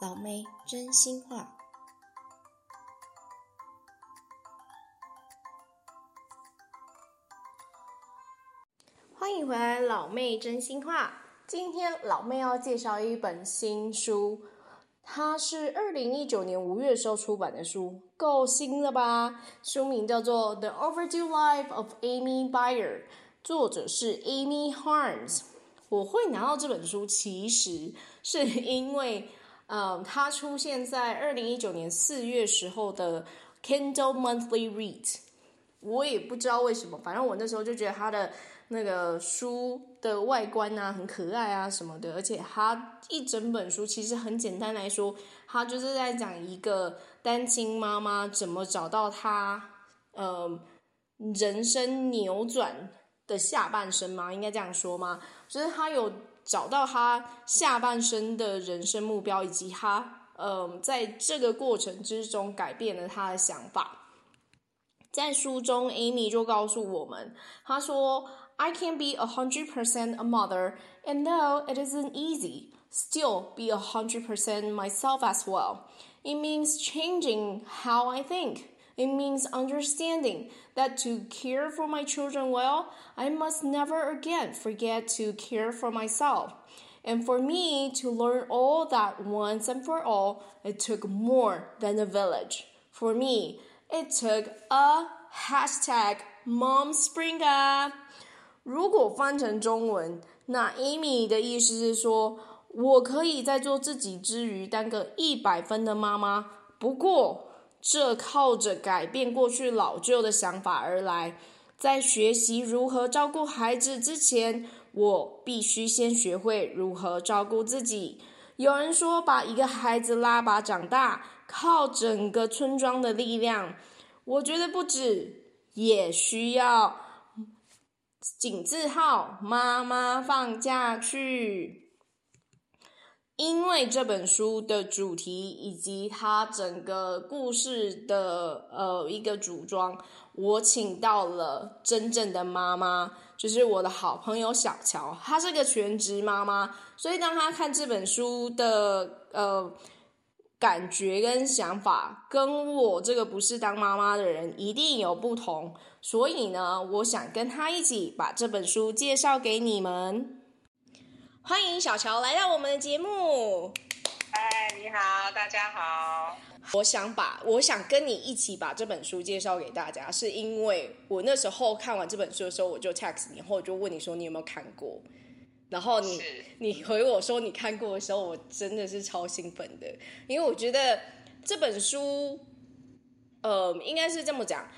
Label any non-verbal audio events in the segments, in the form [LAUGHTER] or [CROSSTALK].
老妹真心话。欢迎回来，老妹真心话。今天老妹要介绍一本新书，它是二零一九年五月时候出版的书，够新了吧？书名叫做《The Overdue Life of Amy Byer》，作者是 Amy Harms。我会拿到这本书，其实是因为，嗯，它出现在二零一九年四月时候的 Kindle Monthly Read。我也不知道为什么，反正我那时候就觉得它的。那个书的外观啊，很可爱啊什么的，而且它一整本书其实很简单来说，它就是在讲一个单亲妈妈怎么找到她呃人生扭转的下半生吗？应该这样说吗？就是她有找到他下半生的人生目标，以及她呃在这个过程之中改变了他的想法。在书中，Amy 就告诉我们，她说。I can be a hundred percent a mother, and though it isn't easy, still be a hundred percent myself as well. It means changing how I think. It means understanding that to care for my children well, I must never again forget to care for myself. And for me to learn all that once and for all, it took more than a village. For me, it took a hashtag mom spring up. 如果翻成中文，那 Amy 的意思是说，我可以在做自己之余当个一百分的妈妈。不过， 这靠着改变过去老旧的想法而来。在学习如何照顾孩子之前，我必须先学会如何照顾自己。有人说，把一个孩子拉拔长大，靠整个村庄的力量。我觉得不止，也需要。井字号，妈妈放假去。因为这本书的主题以及它整个故事的呃一个组装，我请到了真正的妈妈，就是我的好朋友小乔，她是个全职妈妈，所以当她看这本书的呃。感觉跟想法跟我这个不是当妈妈的人一定有不同，所以呢，我想跟她一起把这本书介绍给你们。欢迎小乔来到我们的节目。嗨，你好，大家好。我想把，我想跟你一起把这本书介绍给大家，是因为我那时候看完这本书的时候，我就 text 你，然后我就问你说你有没有看过。然后你你回我说你看过的时候，我真的是超兴奋的，因为我觉得这本书，呃，应该是这么讲，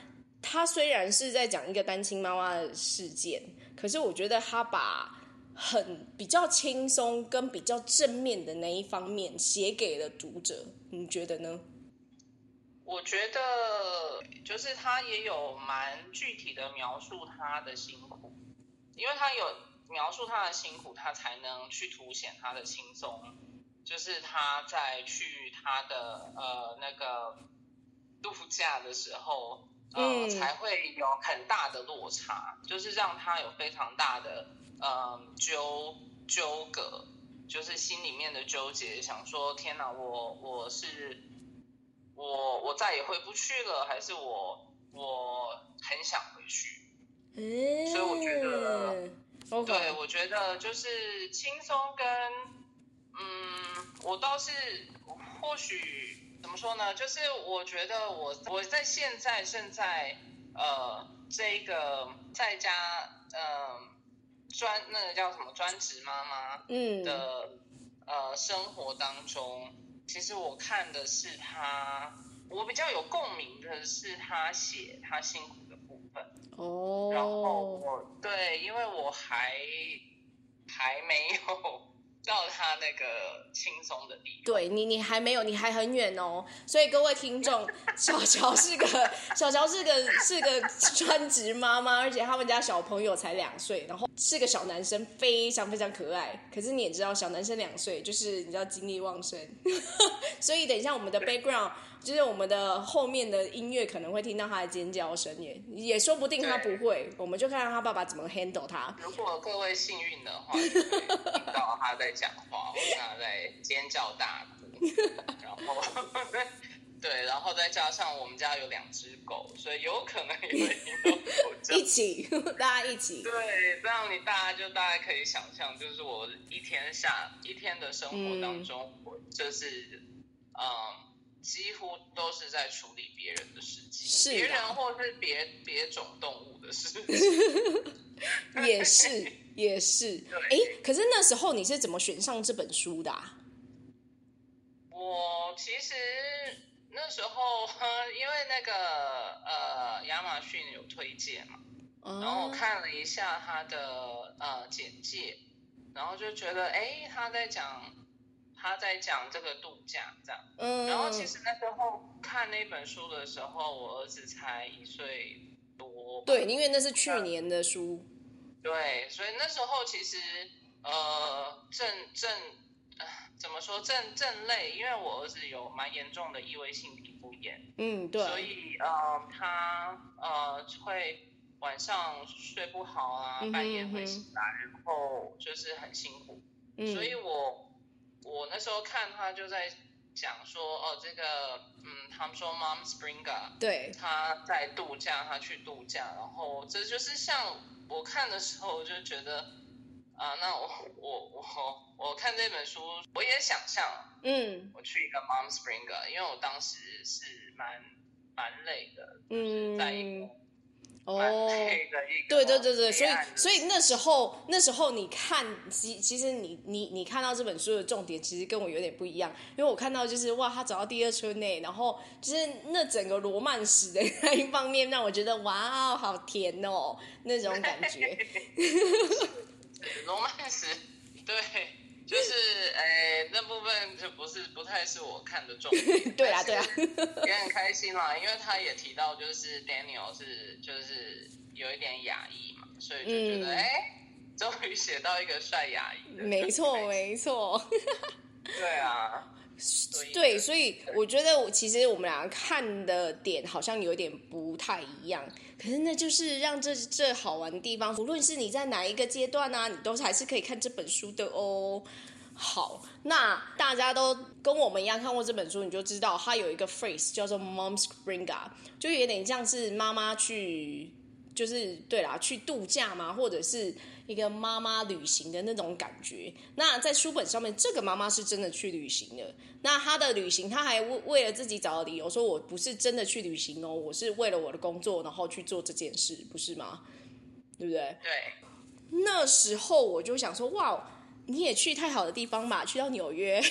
它虽然是在讲一个单亲妈妈的事件，可是我觉得他把很比较轻松跟比较正面的那一方面写给了读者，你觉得呢？我觉得就是他也有蛮具体的描述他的辛苦，因为他有。描述他的辛苦，他才能去凸显他的轻松。就是他在去他的呃那个度假的时候，呃，才会有很大的落差，就是让他有非常大的呃纠纠葛，就是心里面的纠结，想说天哪，我我是我我再也回不去了，还是我我很想回去？嗯，所以我觉得。对，我觉得就是轻松跟，嗯，我倒是或许怎么说呢？就是我觉得我我在现在正在呃这个在家呃专那个叫什么专职妈妈嗯的呃生活当中，其实我看的是他，我比较有共鸣的是他写他辛苦。的部分哦然后我对，因为我还还没有到他那个轻松的地方。对你，你还没有，你还很远哦。所以各位听众，小乔是个小乔是个是个专职妈妈，而且他们家小朋友才两岁，然后是个小男生，非常非常可爱。可是你也知道，小男生两岁就是你知道精力旺盛，[LAUGHS] 所以等一下我们的 background。就是我们的后面的音乐可能会听到他的尖叫声，也也说不定他不会，我们就看看他爸爸怎么 handle 他。如果各位幸运的话，就可以听到他在讲话，或他在尖叫大哭。[LAUGHS] 然后 [LAUGHS] 对，然后再加上我们家有两只狗，所以有可能也会听到狗叫。一起，[LAUGHS] 大家一起。对，这样你大家就大概可以想象，就是我一天下一天的生活当中，我、嗯、就是嗯。几乎都是在处理别人的事情，是别人或是别别种动物的事情，也 [LAUGHS] 是也是。哎，可是那时候你是怎么选上这本书的啊？我其实那时候因为那个呃亚马逊有推荐嘛，然后我看了一下他的呃简介，然后就觉得哎他在讲。他在讲这个度假这样，嗯，然后其实那时候看那本书的时候，我儿子才一岁多，对，因为那是去年的书，对，所以那时候其实呃正正呃怎么说正正累，因为我儿子有蛮严重的异位性皮肤炎，嗯，对，所以呃他呃会晚上睡不好啊，嗯、半夜会醒来，然后就是很辛苦，嗯，所以我。我那时候看他就在讲说，哦，这个，嗯，他们说 Mom Springer，对，他在度假，他去度假，然后这就是像我看的时候，我就觉得，啊，那我我我我看这本书，我也想象，嗯，我去一个 Mom Springer，因为我当时是蛮蛮累的，就是，在一个。哦，对对对对，所以所以那时候那时候你看，其其实你你你看到这本书的重点，其实跟我有点不一样，因为我看到就是哇，他找到第二春呢，然后就是那整个罗曼史的 [LAUGHS] 那一方面，让我觉得哇，好甜哦，那种感觉。[LAUGHS] 罗曼史，对。就是诶、欸，那部分就不是不太是我看的重点。[LAUGHS] 对啊，对啊，也很开心啦，因为他也提到，就是 Daniel 是就是有一点亚裔嘛，所以就觉得哎，终于写到一个帅亚裔的。没错，没错。对啊。对，所以我觉得，我其实我们两个看的点好像有点不太一样，可是那就是让这这好玩的地方。无论是你在哪一个阶段呢、啊，你都还是可以看这本书的哦。好，那大家都跟我们一样看过这本书，你就知道它有一个 phrase 叫做 Mom Springer，就有点像是妈妈去，就是对啦，去度假嘛，或者是。一个妈妈旅行的那种感觉。那在书本上面，这个妈妈是真的去旅行的。那她的旅行，她还为为了自己找的理由，说我不是真的去旅行哦，我是为了我的工作，然后去做这件事，不是吗？对不对？对。那时候我就想说，哇，你也去太好的地方嘛，去到纽约。[LAUGHS]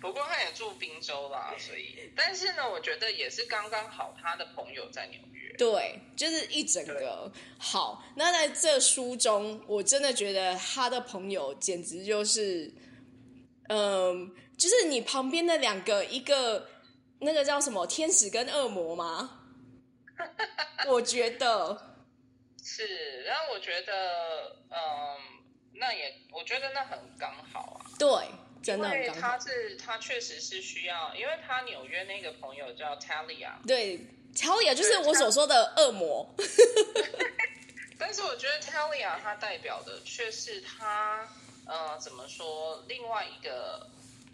不过他也住宾州啦，所以，但是呢，我觉得也是刚刚好，他的朋友在纽约。对，就是一整个好。那在这书中，我真的觉得他的朋友简直就是，嗯，就是你旁边的两个，一个那个叫什么天使跟恶魔吗？我觉得是，然后我觉得，嗯，那也我觉得那很刚好啊。对，真的很刚好。他是他确实是需要，因为他纽约那个朋友叫 Talia。对。Talia 就是我所说的恶魔，[LAUGHS] 但是我觉得 Talia 它代表的却是他呃怎么说另外一个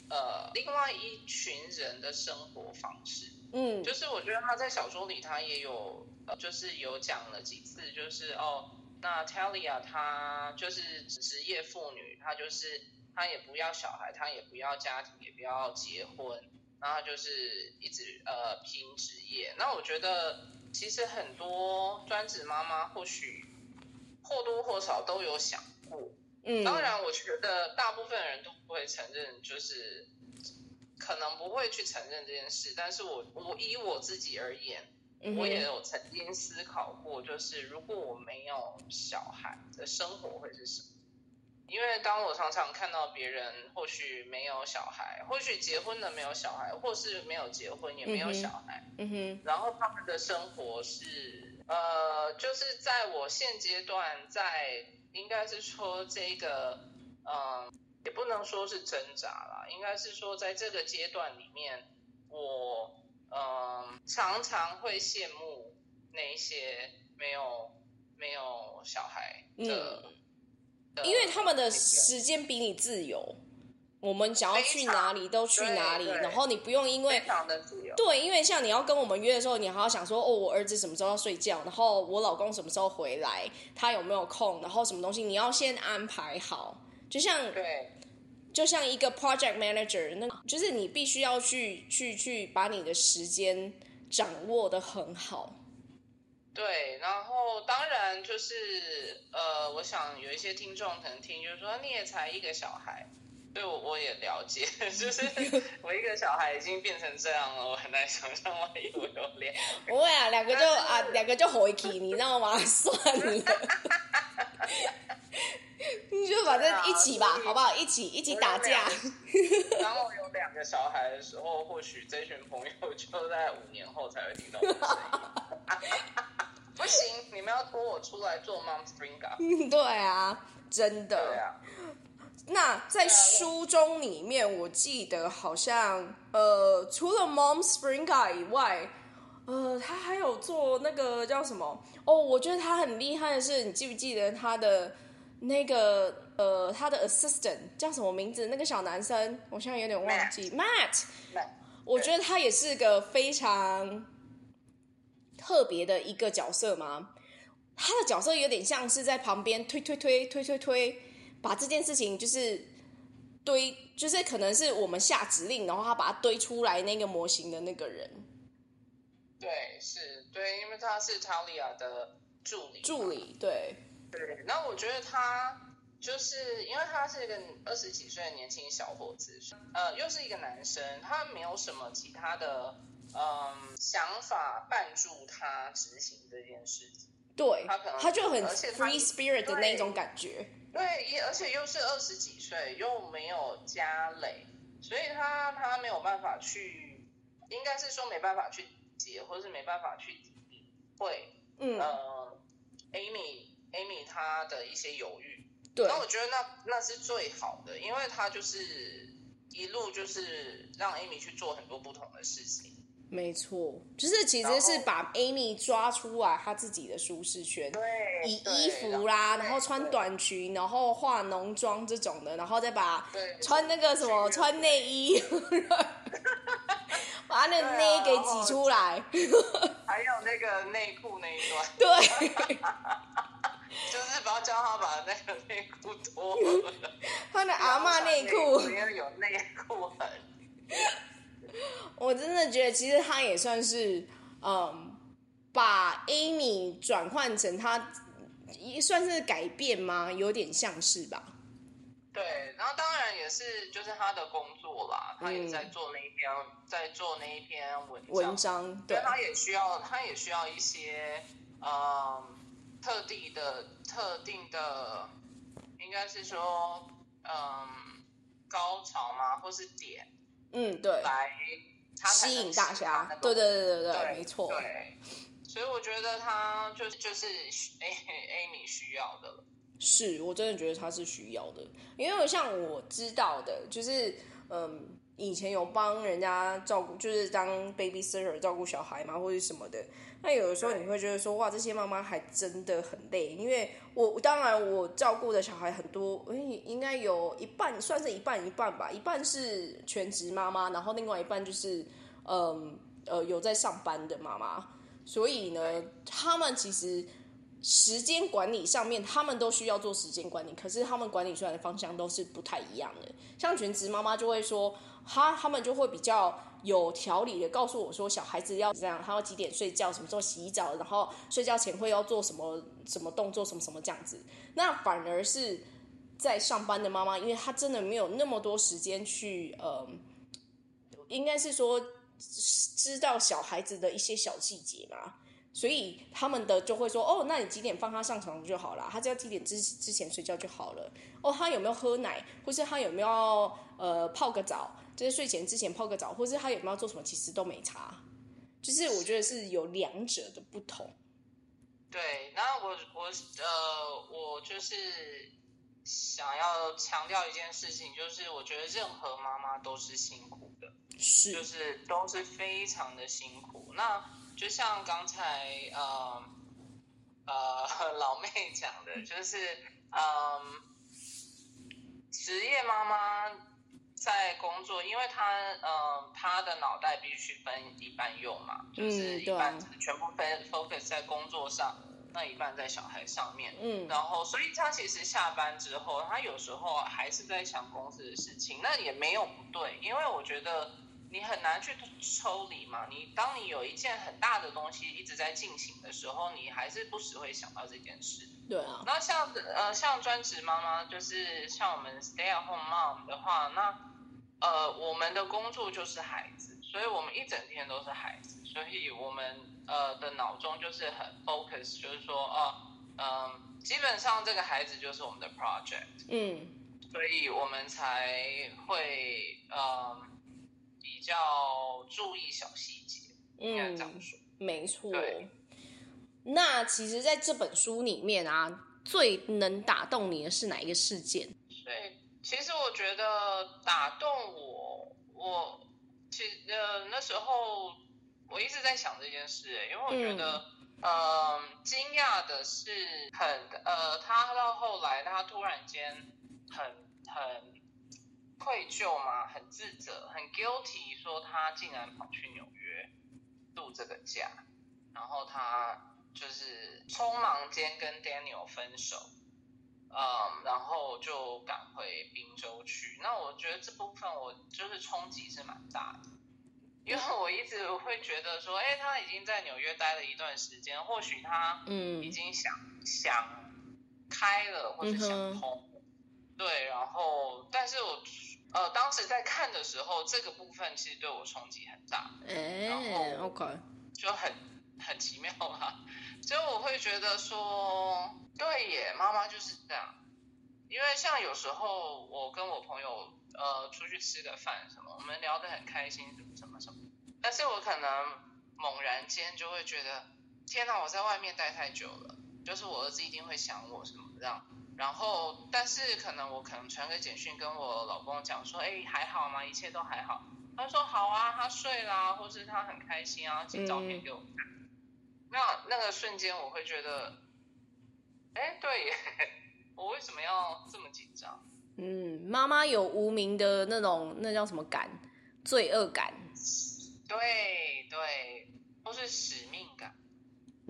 呃另外一群人的生活方式，嗯，就是我觉得他在小说里他也有就是有讲了几次，就是哦那 Talia 她就是职业妇女，她就是她也不要小孩，她也不要家庭，也不要结婚。然后就是一直呃拼职业，那我觉得其实很多专职妈妈或许或多或少都有想过，嗯，当然我觉得大部分人都不会承认，就是可能不会去承认这件事，但是我我以我自己而言，我也有曾经思考过，就是如果我没有小孩的生活会是什么？因为当我常常看到别人或许没有小孩，或许结婚了没有小孩，或是没有结婚也没有小孩，嗯哼，然后他们的生活是，呃，就是在我现阶段在，应该是说这个，嗯、呃，也不能说是挣扎啦，应该是说在这个阶段里面，我，嗯、呃，常常会羡慕那些没有没有小孩的。嗯因为他们的时间比你自由，我们想要去哪里都去哪里，然后你不用因为。对，因为像你要跟我们约的时候，你还要想说，哦，我儿子什么时候要睡觉，然后我老公什么时候回来，他有没有空，然后什么东西你要先安排好。就像对，就像一个 project manager，那就是你必须要去去去把你的时间掌握的很好。对，然后当然就是呃，我想有一些听众可能听，就是说你也才一个小孩。对，我我也了解，[LAUGHS] 就是 [LAUGHS] 我一个小孩已经变成这样了，我很难想象万一我有两个。不会啊，两个就啊，两个就回去，你知道吗？[LAUGHS] 算了，你就反正一起吧，啊、好不好？一起一起打架。然后有两个小孩的时候，或许这群朋友就在五年后才会听到我的声音。[LAUGHS] 不行，你们要拖我出来做 Mom Spring [LAUGHS] 对啊，真的。对啊。那在书中里面，我记得好像呃，除了 Mom Springa 以外，呃，他还有做那个叫什么？哦，我觉得他很厉害的是，你记不记得他的那个呃，他的 assistant 叫什么名字？那个小男生，我现在有点忘记。Matt，, Matt 我觉得他也是个非常特别的一个角色吗。他的角色有点像是在旁边推推推推推推。推把这件事情就是堆，就是可能是我们下指令，然后他把它堆出来那个模型的那个人。对，是，对，因为他是 Talia 的助理。助理，对。对，那我觉得他就是因为他是一个二十几岁的年轻小伙子，呃，又是一个男生，他没有什么其他的嗯想法绊住他执行这件事情。对，他可能他就很 free spirit 的那种感觉。对，而且又是二十几岁，又没有家累，所以他他没有办法去，应该是说没办法去结，或者是没办法去体会，嗯，呃，Amy Amy 他的一些犹豫，对，那我觉得那那是最好的，因为他就是一路就是让 Amy 去做很多不同的事情。没错，就是其实是把 Amy 抓出来她自己的舒适圈，对，以衣服啦，然后穿短裙，然后化浓妆这种的，然后再把穿那个什么穿内衣，[LAUGHS] 把那个内衣给挤出来，[LAUGHS] 还有那个内裤那一段，对，[LAUGHS] 就是不要叫他把那个内裤脱了，他的阿嬷内裤，因为有内裤痕。[LAUGHS] 我真的觉得，其实他也算是，嗯，把 Amy 转换成他，也算是改变吗？有点像是吧。对，然后当然也是，就是他的工作啦，他也在做那一篇，嗯、在做那一篇文章。文章，对，他也需要，他也需要一些，嗯，特地的、特定的，应该是说，嗯，高潮吗？或是点？嗯，对，来吸引大家，对对对对对，没错。对，所以我觉得他就是就是 Amy 需要的。是，我真的觉得他是需要的，因为像我知道的，就是嗯，以前有帮人家照顾，就是当 babysitter 照顾小孩嘛，或者什么的。那有的时候你会觉得说，哇，这些妈妈还真的很累，因为我当然我照顾的小孩很多，诶，应该有一半算是一半一半吧，一半是全职妈妈，然后另外一半就是嗯呃有在上班的妈妈，所以呢，他们其实时间管理上面，他们都需要做时间管理，可是他们管理出来的方向都是不太一样的。像全职妈妈就会说，他他们就会比较。有条理的告诉我说，小孩子要这样，他要几点睡觉，什么时候洗澡，然后睡觉前会要做什么什么动作，什么什么这样子。那反而是在上班的妈妈，因为她真的没有那么多时间去，呃，应该是说知道小孩子的一些小细节嘛，所以他们的就会说，哦，那你几点放他上床就好了，他只要几点之之前睡觉就好了。哦，他有没有喝奶，或是他有没有呃泡个澡？就是睡前之前泡个澡，或是他有没有做什么，其实都没差。就是我觉得是有两者的不同。对，然后我我呃，我就是想要强调一件事情，就是我觉得任何妈妈都是辛苦的，是，就是都是非常的辛苦。那就像刚才呃呃老妹讲的，就是嗯，职业妈妈。在工作，因为他呃她的脑袋必须分一半用嘛，就是一半全部分 focus 在工作上，那一半在小孩上面。嗯，然后所以他其实下班之后，他有时候还是在想公司的事情，那也没有不对，因为我觉得。你很难去抽离嘛。你当你有一件很大的东西一直在进行的时候，你还是不时会想到这件事。对啊。那像呃像专职妈妈，就是像我们 stay at home mom 的话，那呃我们的工作就是孩子，所以我们一整天都是孩子，所以我们呃的脑中就是很 focus，就是说哦，嗯、呃，基本上这个孩子就是我们的 project。嗯。所以我们才会呃。比较注意小细节，应该这样说。嗯，没错。那其实，在这本书里面啊，最能打动你的是哪一个事件？对，其实我觉得打动我，我其实呃那时候我一直在想这件事，因为我觉得，嗯、呃，惊讶的是很呃，他到后来他突然间很很。愧疚吗？很自责，很 guilty，说他竟然跑去纽约度这个假，然后他就是匆忙间跟 Daniel 分手，嗯，然后就赶回滨州去。那我觉得这部分我就是冲击是蛮大的，因为我一直会觉得说，哎，他已经在纽约待了一段时间，或许他嗯已经想、嗯、想开了，或者想通。嗯对，然后，但是我，呃，当时在看的时候，这个部分其实对我冲击很大，哎，然后，OK，就很很奇妙哈，所以我会觉得说，对耶，妈妈就是这样，因为像有时候我跟我朋友，呃，出去吃个饭什么，我们聊得很开心，什么什么什么，但是我可能猛然间就会觉得，天哪，我在外面待太久了，就是我儿子一定会想我什么这样。然后，但是可能我可能传个简讯跟我老公讲说，哎，还好吗？一切都还好。他说好啊，他睡啦，或是他很开心啊，寄照片给我看。嗯、那那个瞬间我会觉得，哎，对耶，[LAUGHS] 我为什么要这么紧张？嗯，妈妈有无名的那种，那叫什么感？罪恶感。对对，都是使命感。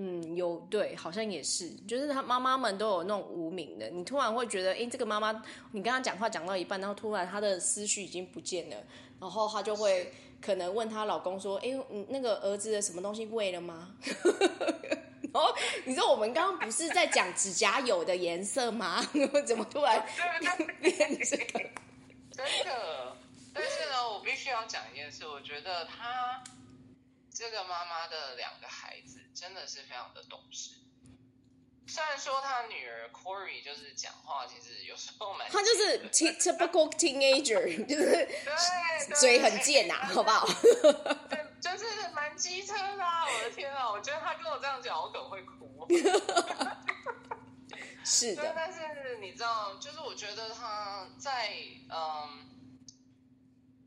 嗯，有对，好像也是，就是他妈妈们都有那种无名的，你突然会觉得，哎，这个妈妈，你跟她讲话讲到一半，然后突然她的思绪已经不见了，然后她就会可能问她老公说，哎，你那个儿子的什么东西喂了吗？[LAUGHS] 然后你说我们刚刚不是在讲指甲油的颜色吗？[LAUGHS] 怎么突然 [LAUGHS] 变这个？真的，但是呢，我必须要讲一件事，我觉得他。这个妈妈的两个孩子真的是非常的懂事。虽然说她女儿 Corey 就是讲话，其实有时候蛮……她就是 typical teenager，[LAUGHS] 就是嘴很贱呐、啊，好不好？对，就是蛮机车的、啊。我的天啊，我觉得她跟我这样讲，我可能会哭。[LAUGHS] 是的，但是你知道，就是我觉得她在嗯，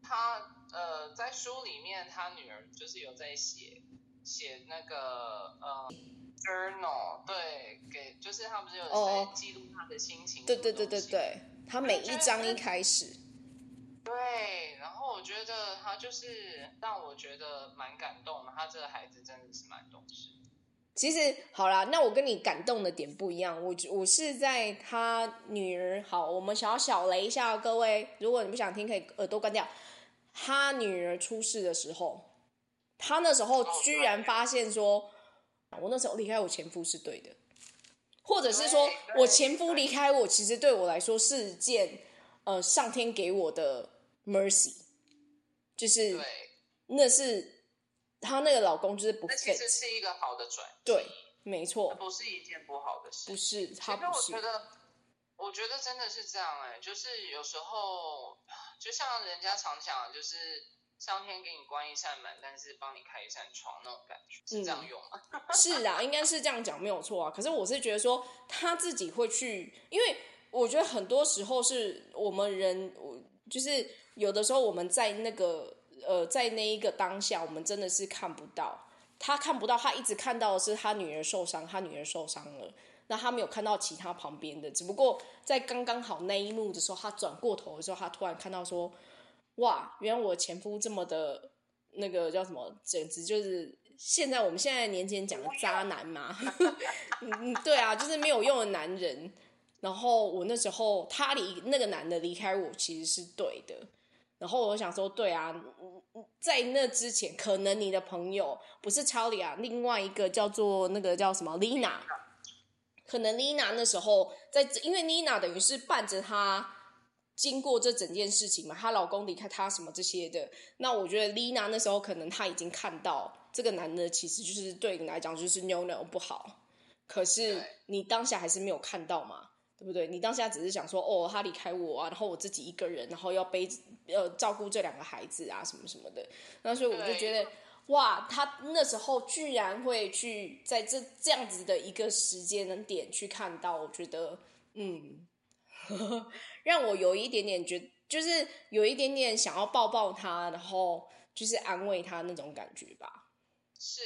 她。呃，在书里面，他女儿就是有在写写那个呃 journal，对，给就是他不是有在记录他的心情，对对对对对，他每一章一开始，对，然后我觉得他就是让我觉得蛮感动的，他这个孩子真的是蛮懂事。其实好啦，那我跟你感动的点不一样，我我是在他女儿，好，我们想要小雷一下，各位，如果你不想听，可以耳朵关掉。他女儿出事的时候，他那时候居然发现说，我那时候离开我前夫是对的，或者是说我前夫离开我，其实对我来说是件呃上天给我的 mercy，就是那是他那个老公就是不 fit，其实是一个好的转，对，没错，不是一件不好的事，不是，他不是。我觉得真的是这样哎、欸，就是有时候，就像人家常讲，就是上天给你关一扇门，但是帮你开一扇窗那种感觉，是这样用吗？嗯、是啊，应该是这样讲没有错啊。可是我是觉得说他自己会去，因为我觉得很多时候是我们人，我就是有的时候我们在那个呃，在那一个当下，我们真的是看不到，他看不到，他一直看到的是他女儿受伤，他女儿受伤了。那他没有看到其他旁边的，只不过在刚刚好那一幕的时候，他转过头的时候，他突然看到说，哇，原来我前夫这么的那个叫什么，简直就是现在我们现在年轻人讲的渣男嘛。嗯，[LAUGHS] 对啊，就是没有用的男人。然后我那时候他离那个男的离开我其实是对的。然后我想说，对啊，在那之前，可能你的朋友不是 Charlie 啊，另外一个叫做那个叫什么 Lina，可能 Lina 那时候在，因为 Lina 等于是伴着她经过这整件事情嘛，她老公离开她什么这些的。那我觉得 Lina 那时候可能她已经看到这个男的其实就是对你来讲就是 no no 不好，可是你当下还是没有看到嘛。对不对？你当下只是想说，哦，他离开我啊，然后我自己一个人，然后要背呃照顾这两个孩子啊，什么什么的。那所以我就觉得，哇，他那时候居然会去在这这样子的一个时间点去看到，我觉得，嗯，呵呵，让我有一点点觉，就是有一点点想要抱抱他，然后就是安慰他那种感觉吧。是。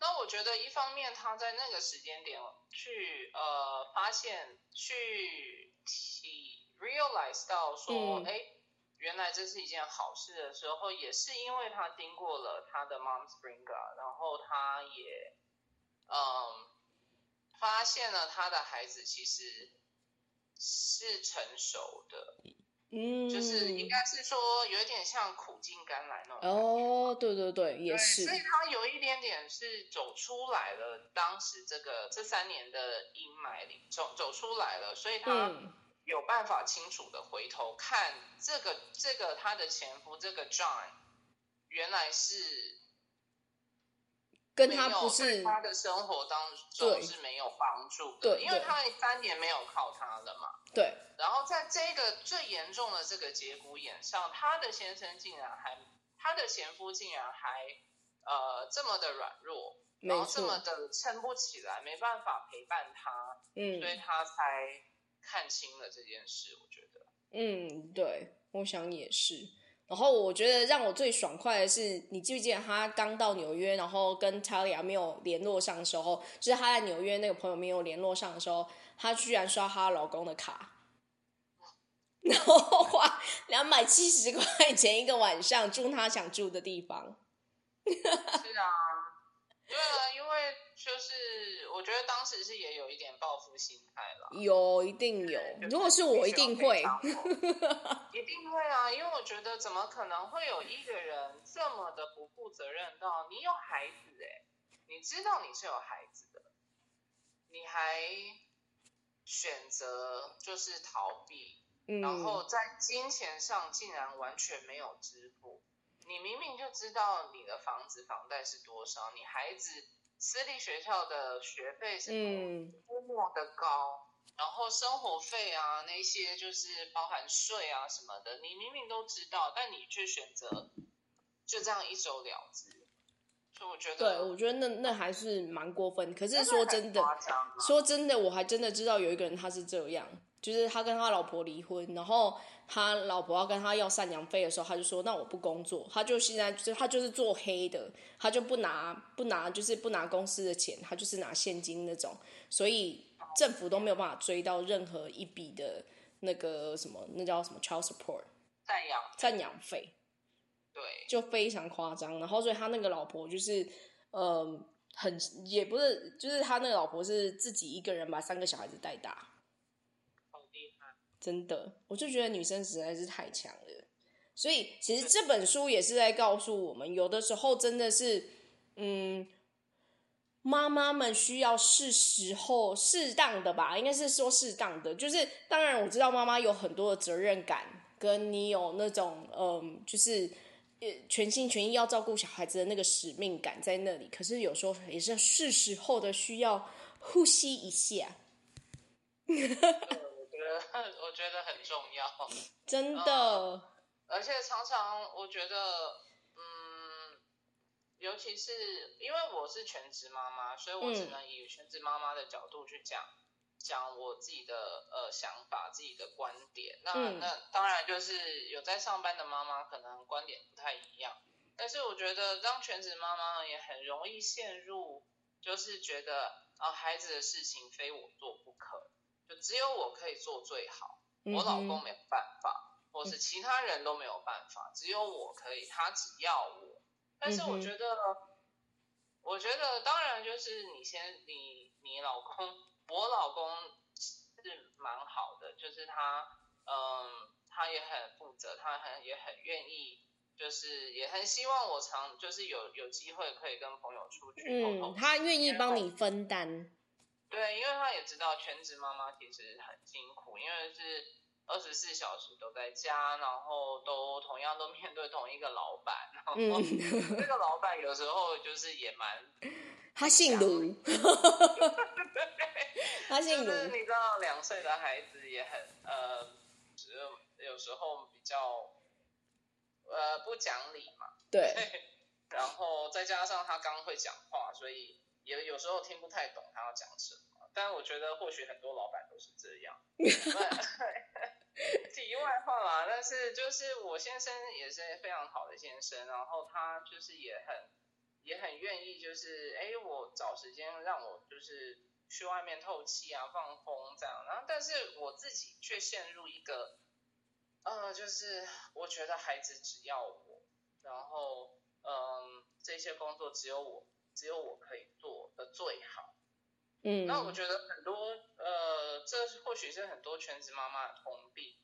那我觉得一方面他在那个时间点去呃发现去体 realize 到说哎、嗯、原来这是一件好事的时候，也是因为他经过了他的 Mom Springer，然后他也嗯、呃、发现了他的孩子其实是成熟的。嗯，就是应该是说有一点像苦尽甘来那种哦，对对对，也是。所以他有一点点是走出来了，当时这个这三年的阴霾里走走出来了，所以他有办法清楚的回头看这个这个他的前夫这个 John 原来是。跟他不是他的生活当中是没有帮助的，对，因为他三年没有靠他了嘛。对。然后在这个最严重的这个节骨眼上，他的先生竟然还，他的前夫竟然还，呃，这么的软弱，然后这么的撑不起来，没办法陪伴他，嗯，所以他才看清了这件事。我觉得，嗯，对，我想也是。然后我觉得让我最爽快的是，你记不记得他刚到纽约，然后跟 Talia 没有联络上的时候，就是他在纽约那个朋友没有联络上的时候，她居然刷她老公的卡，然后花两百七十块钱一个晚上住她想住的地方。[LAUGHS] 是啊，对啊，因为就是我觉得当时是也有一点报复心态了。有，一定有。如果是我，一定会。[LAUGHS] 一定会啊，因为我觉得怎么可能会有一个人这么的不负责任到你有孩子哎，你知道你是有孩子的，你还选择就是逃避，嗯，然后在金钱上竟然完全没有支付。你明明就知道你的房子房贷是多少，你孩子私立学校的学费是多么的高。嗯然后生活费啊，那些就是包含税啊什么的，你明明都知道，但你却选择就这样一走了之，所以我觉得，对，我觉得那那还是蛮过分。可是说真的，说真的，我还真的知道有一个人他是这样，就是他跟他老婆离婚，然后他老婆要跟他要赡养费的时候，他就说那我不工作，他就现在就他就是做黑的，他就不拿不拿，就是不拿公司的钱，他就是拿现金那种，所以。政府都没有办法追到任何一笔的那个什么，那叫什么 child support 赡养赡养费，对，就非常夸张。然后所以他那个老婆就是，嗯、呃，很也不是，就是他那个老婆是自己一个人把三个小孩子带大，真的，我就觉得女生实在是太强了。所以其实这本书也是在告诉我们，有的时候真的是，嗯。妈妈们需要是时候适当的吧，应该是说适当的。就是当然我知道妈妈有很多的责任感，跟你有那种嗯，就是全心全意要照顾小孩子的那个使命感在那里。可是有时候也是是时候的需要呼吸一下。[LAUGHS] 我觉得我觉得很重要，[LAUGHS] 真的。嗯，而且常常我觉得。嗯尤其是因为我是全职妈妈，所以我只能以全职妈妈的角度去讲、嗯、讲我自己的呃想法、自己的观点。那、嗯、那当然就是有在上班的妈妈可能观点不太一样，但是我觉得当全职妈妈也很容易陷入，就是觉得啊孩子的事情非我做不只有我可以做最好，我老公没有办法。或是其他人都没有办法，只有我可以，他只要我。但是我觉得，嗯、我觉得当然就是你先，你你老公，我老公是蛮好的，就是他，嗯，他也很负责，他很也很愿意，就是也很希望我常就是有有机会可以跟朋友出去。嗯，他愿意帮你分担。对，因为他也知道全职妈妈其实很辛苦，因为是。二十四小时都在家，然后都同样都面对同一个老板，然后这个老板有时候就是也蛮，[LAUGHS] [LAUGHS] 他姓卢，他姓卢，就是你知道两岁的孩子也很呃，只有有时候比较呃不讲理嘛，对，[LAUGHS] 然后再加上他刚会讲话，所以也有时候听不太懂他要讲什么，但我觉得或许很多老板都是这样。[LAUGHS] [LAUGHS] 题外话啦，但是就是我先生也是非常好的先生，然后他就是也很也很愿意，就是哎，我找时间让我就是去外面透气啊，放风这样，然后但是我自己却陷入一个，呃，就是我觉得孩子只要我，然后嗯，这些工作只有我只有我可以做的最好。嗯，那我觉得很多呃，这或许是很多全职妈妈的通病。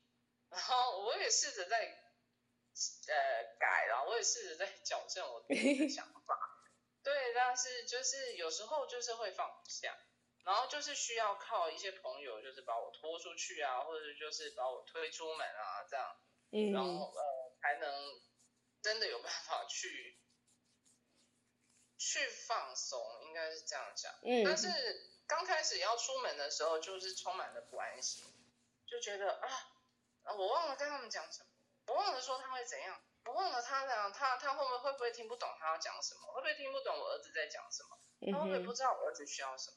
然后我也试着在呃改，然后我也试着在矫正我自己的想法。[LAUGHS] 对，但是就是有时候就是会放不下，然后就是需要靠一些朋友，就是把我拖出去啊，或者就是把我推出门啊，这样，嗯，然后呃才能真的有办法去。去放松，应该是这样讲。嗯。但是刚开始要出门的时候，就是充满了不安心，就觉得啊，我忘了跟他们讲什么，我忘了说他会怎样，我忘了他俩，他他会不会会不会听不懂他要讲什么，会不会听不懂我儿子在讲什么，他会不会不知道我儿子需要什么。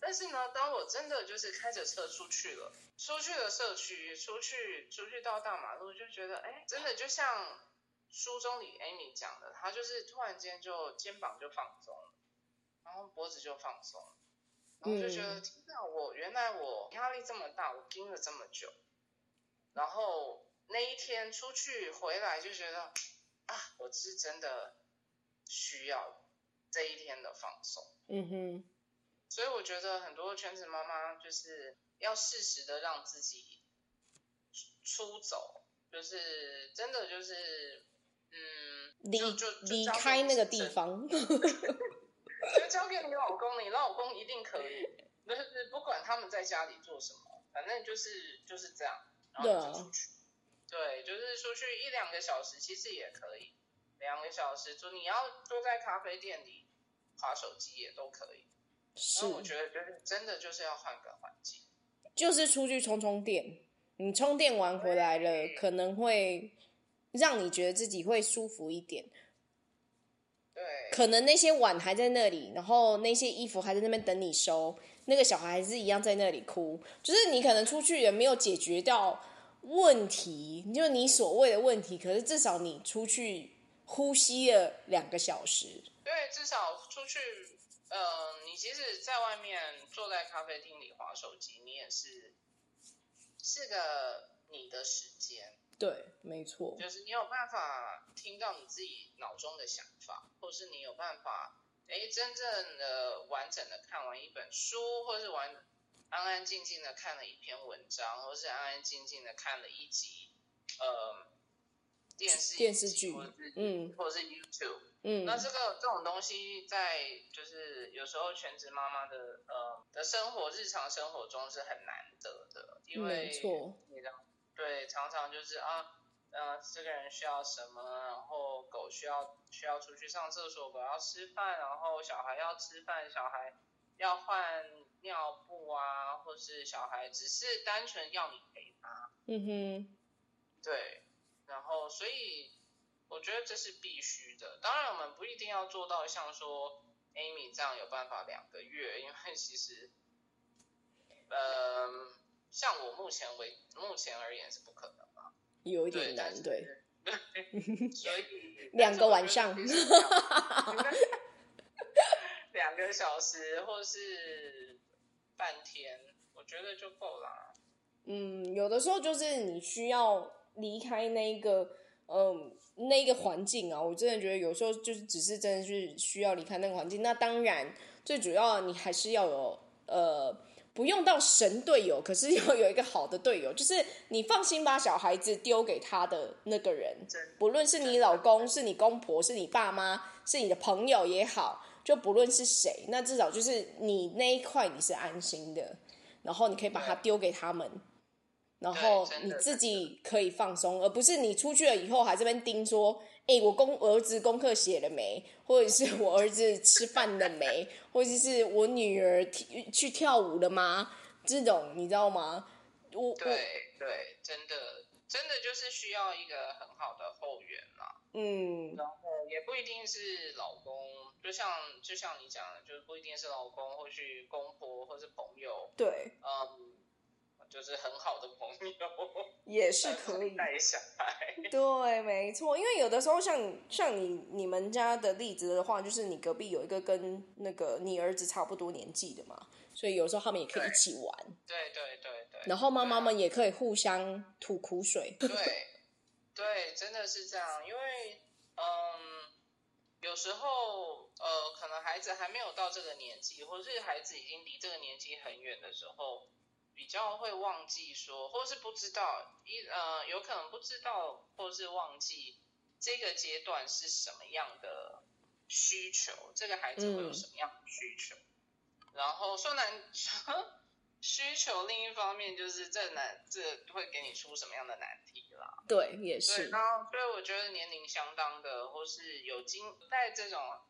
但是呢，当我真的就是开着车出去了，出去了社区，出去出去到大马路，就觉得哎，真的就像。书中里 Amy 讲的，她就是突然间就肩膀就放松了，然后脖子就放松了，然后就觉得听到，我原来我压力这么大，我盯了这么久，然后那一天出去回来就觉得啊，我是真的需要这一天的放松。嗯哼，所以我觉得很多全职妈妈就是要适时的让自己出走，就是真的就是。嗯，离就离开那个地方，[LAUGHS] [LAUGHS] 就交给你老公，你老公一定可以。就是不管他们在家里做什么，反正就是就是这样，然后就出去。对，就是出去一两个小时，其实也可以。两个小时，就你要坐在咖啡店里划手机也都可以。是，我觉得就是真的就是要换个环境，就是出去充充电。你充电完回来了，可能会。让你觉得自己会舒服一点，对，可能那些碗还在那里，然后那些衣服还在那边等你收，那个小孩还是一样在那里哭，就是你可能出去也没有解决掉问题，就你所谓的问题，可是至少你出去呼吸了两个小时，对，至少出去，嗯、呃，你即使在外面坐在咖啡厅里划手机，你也是是个你的时间。对，没错，就是你有办法听到你自己脑中的想法，或是你有办法，哎，真正的完整的看完一本书，或是完安安静静的看了一篇文章，或是安安静静的看了一集，呃，电视电视剧，嗯，或者是 YouTube，嗯，那这个这种东西在就是有时候全职妈妈的呃的生活日常生活中是很难得的，因为没错，你知道。对，常常就是啊，呃，这个人需要什么，然后狗需要需要出去上厕所，狗要吃饭，然后小孩要吃饭，小孩要换尿布啊，或是小孩只是单纯要你陪他。嗯哼。对，然后所以我觉得这是必须的。当然，我们不一定要做到像说 Amy 这样有办法两个月，因为其实，嗯、呃。像我目前为目前而言是不可能吧，有一点难，对，[LAUGHS] 对，所以 [LAUGHS] 两个晚上，两个小时或是半天，我觉得就够了。嗯，有的时候就是你需要离开那个嗯那个环境啊，我真的觉得有时候就是只是真的是需要离开那个环境。那当然，最主要你还是要有呃。不用到神队友，[LAUGHS] 可是要有一个好的队友，就是你放心把小孩子丢给他的那个人，不论是你老公、是你公婆、是你爸妈、是你的朋友也好，就不论是谁，那至少就是你那一块你是安心的，然后你可以把他丢给他们，然后你自己可以放松，而不是你出去了以后还这边盯说。哎、欸，我公我儿子功课写了没？或者是我儿子吃饭了没？或者是我女儿去跳舞了吗？这种你知道吗？我对对，真的真的就是需要一个很好的后援嘛。嗯，然后也不一定是老公，就像就像你讲的，就是不一定是老公，或许公婆，或是朋友。对，嗯。就是很好的朋友，也是可以带小孩。对，没错，因为有的时候像像你你们家的例子的话，就是你隔壁有一个跟那个你儿子差不多年纪的嘛，所以有时候他们也可以一起玩。对对对对。然后妈妈们也可以互相吐苦水。对对，真的是这样，因为嗯，有时候呃，可能孩子还没有到这个年纪，或是孩子已经离这个年纪很远的时候。比较会忘记说，或是不知道一呃，有可能不知道，或是忘记这个阶段是什么样的需求，这个孩子会有什么样的需求。嗯、然后说难 [LAUGHS] 需求，另一方面就是这难这会给你出什么样的难题啦。对，也是。然后所以我觉得年龄相当的，或是有经在这种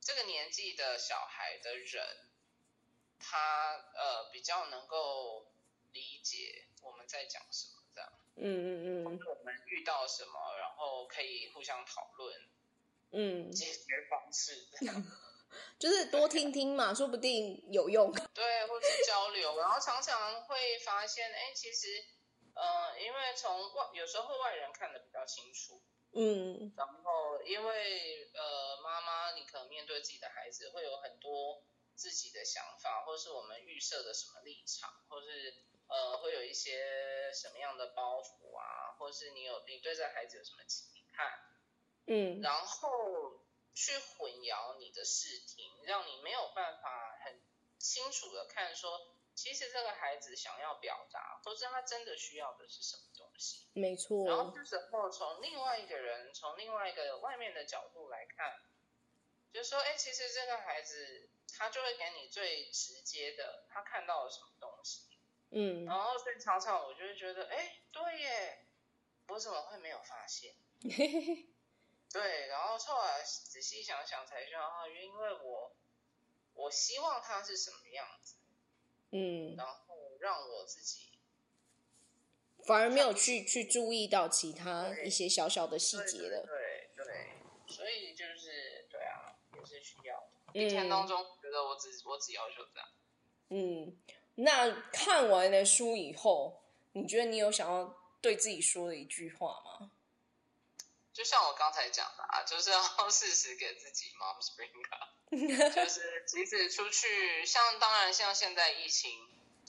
这个年纪的小孩的人。他呃比较能够理解我们在讲什么，这样，嗯嗯嗯，我们遇到什么，然后可以互相讨论，嗯，解决方式，这样，[LAUGHS] 就是多听听嘛，说不定有用。[LAUGHS] 对，或是交流，然后常常会发现，哎，其实，呃，因为从外有时候外人看得比较清楚，嗯，然后因为呃妈妈，你可能面对自己的孩子会有很多。自己的想法，或是我们预设的什么立场，或是呃，会有一些什么样的包袱啊，或是你有你对这孩子有什么期盼，嗯，然后去混淆你的视听，让你没有办法很清楚的看说，其实这个孩子想要表达，或是他真的需要的是什么东西，没错。然后这时候从另外一个人，从另外一个外面的角度来看，就说，哎，其实这个孩子。他就会给你最直接的，他看到了什么东西，嗯，然后所以常常我就会觉得，哎，对耶，我怎么会没有发现？[LAUGHS] 对，然后后来仔细想想才知道，啊，因为我我希望他是什么样子，嗯，然后让我自己反而没有去去注意到其他一些小小的细节了，对对，对，所以就是对啊，也是需要的。一天当中，觉得我只我只要求这样。嗯，那看完了书以后，你觉得你有想要对自己说的一句话吗？就像我刚才讲的啊，就是要 [LAUGHS] 适时给自己 mom spring 卡，[LAUGHS] 就是即使出去，像当然像现在疫情，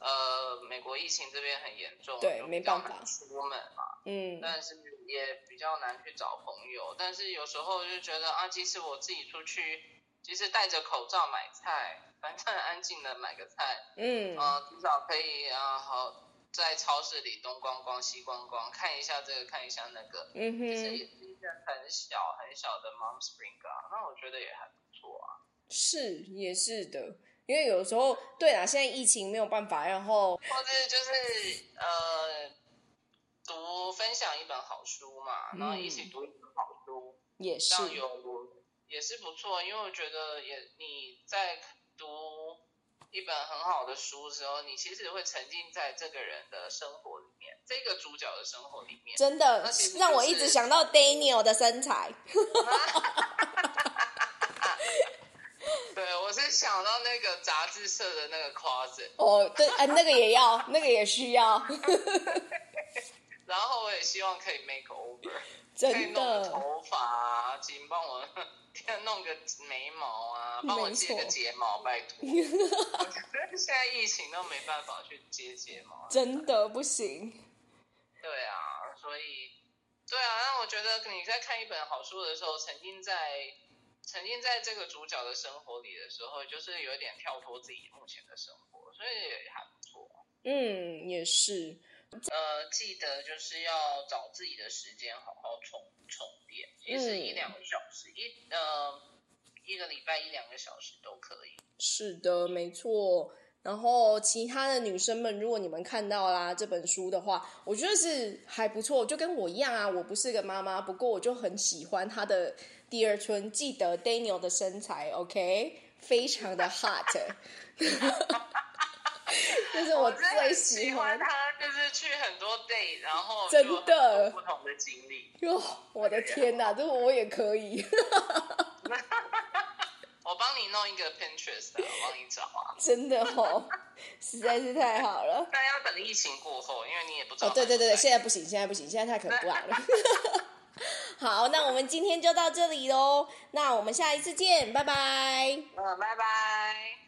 呃，美国疫情这边很严重，对，没办法出门嘛，嗯，但是也比较难去找朋友，但是有时候就觉得啊，即使我自己出去。其实戴着口罩买菜，反正安静的买个菜，嗯，啊，至少可以啊，好在超市里东逛逛西逛逛，看一下这个，看一下那个，嗯哼，其实也是一件很小很小的 mom spring 啊，那我觉得也还不错啊。是，也是的，因为有时候，对啊，现在疫情没有办法，然后或者就是呃，读分享一本好书嘛，然后一起读一本好书，也是有。也是不错，因为我觉得也你在读一本很好的书的时候，你其实会沉浸在这个人的生活里面，这个主角的生活里面，真的、就是、让我一直想到 Daniel 的身材。[LAUGHS] 对，我是想到那个杂志社的那个 closet。哦，对，哎、呃，那个也要，那个也需要。然后我也希望可以 make over，真 [LAUGHS] 可以弄个头发啊，请帮我。[LAUGHS] 弄个眉毛啊，帮我接个睫毛，拜托。我觉得现在疫情都没办法去接睫毛，真的不行。对啊，所以对啊，那我觉得你在看一本好书的时候，沉浸在沉浸在这个主角的生活里的时候，就是有点跳脱自己目前的生活，所以也还不错。嗯，也是。呃，记得就是要找自己的时间好好充充电，其实一两个小时，嗯、一呃一个礼拜一两个小时都可以。是的，没错。然后其他的女生们，如果你们看到啦这本书的话，我觉得是还不错，就跟我一样啊。我不是个妈妈，不过我就很喜欢她的第二春。记得 Daniel 的身材，OK，非常的 hot，[LAUGHS] [LAUGHS] 就是我最喜欢，他，就是去很多 date，然后真的不同的经历。哟，我的天哪，这个我也可以。[LAUGHS] 我帮你弄一个 Pinterest，我帮你找啊！[LAUGHS] 真的哦，实在是太好了。但要等疫情过后，因为你也不知道。哦，对对对对，现在不行，现在不行，现在太可怕了。好，那我们今天就到这里喽。那我们下一次见，拜拜。嗯，拜拜。